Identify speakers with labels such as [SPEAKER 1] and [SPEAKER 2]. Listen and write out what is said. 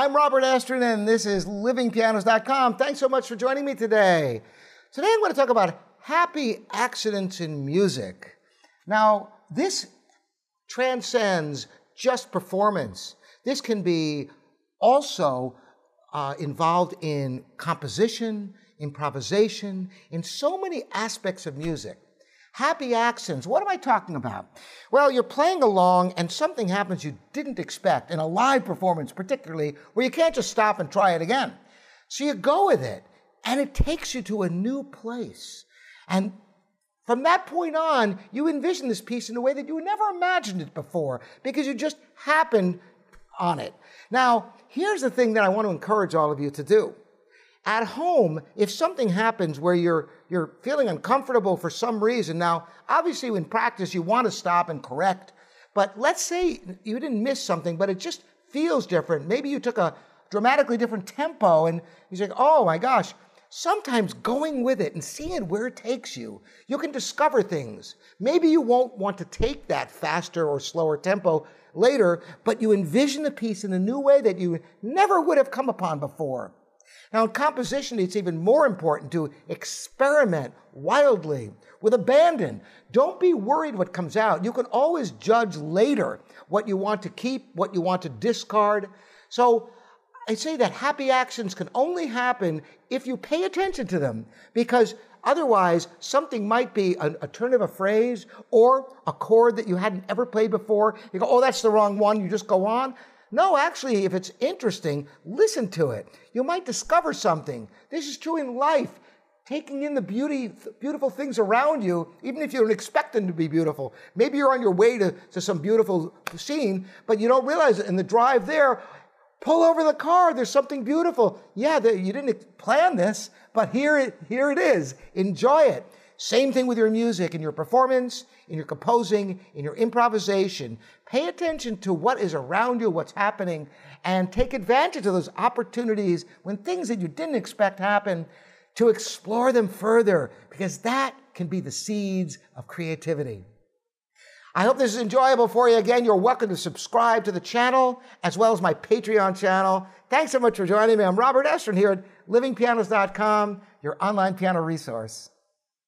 [SPEAKER 1] I'm Robert Estrin, and this is livingpianos.com. Thanks so much for joining me today. Today I'm going to talk about happy accidents in music. Now, this transcends just performance. This can be also uh, involved in composition, improvisation, in so many aspects of music. Happy accidents. What am I talking about? Well, you're playing along and something happens you didn't expect in a live performance, particularly, where you can't just stop and try it again. So you go with it and it takes you to a new place. And from that point on, you envision this piece in a way that you never imagined it before because you just happened on it. Now, here's the thing that I want to encourage all of you to do. At home, if something happens where you're, you're feeling uncomfortable for some reason, now, obviously, in practice, you want to stop and correct, but let's say you didn't miss something, but it just feels different. Maybe you took a dramatically different tempo and you say, oh my gosh, sometimes going with it and seeing where it takes you, you can discover things. Maybe you won't want to take that faster or slower tempo later, but you envision the piece in a new way that you never would have come upon before. Now, in composition, it's even more important to experiment wildly with abandon. Don't be worried what comes out. You can always judge later what you want to keep, what you want to discard. So, I say that happy actions can only happen if you pay attention to them because otherwise something might be a, a, turn of a phrase or a chord that you hadn't ever played before. You go, oh, that's the wrong one. You just go on. No, actually, if it's interesting, listen to it. You might discover something. This is true in life. Taking in the beauty, beautiful things around you, even if you don't expect them to be beautiful. Maybe you're on your way to, to some beautiful scene, but you don't realize it. In the drive there, pull over the car. There's something beautiful. Yeah, you didn't plan this, but here it, here it is. Enjoy it. Same thing with your music and your performance, in your composing, in your improvisation. Pay attention to what is around you, what's happening, and take advantage of those opportunities when things that you didn't expect happen to explore them further, because that can be the seeds of creativity. I hope this is enjoyable for you. Again, you're welcome to subscribe to the channel as well as my Patreon channel. Thanks so much for joining me. I'm Robert Estrin here at livingpianos.com, your online piano resource.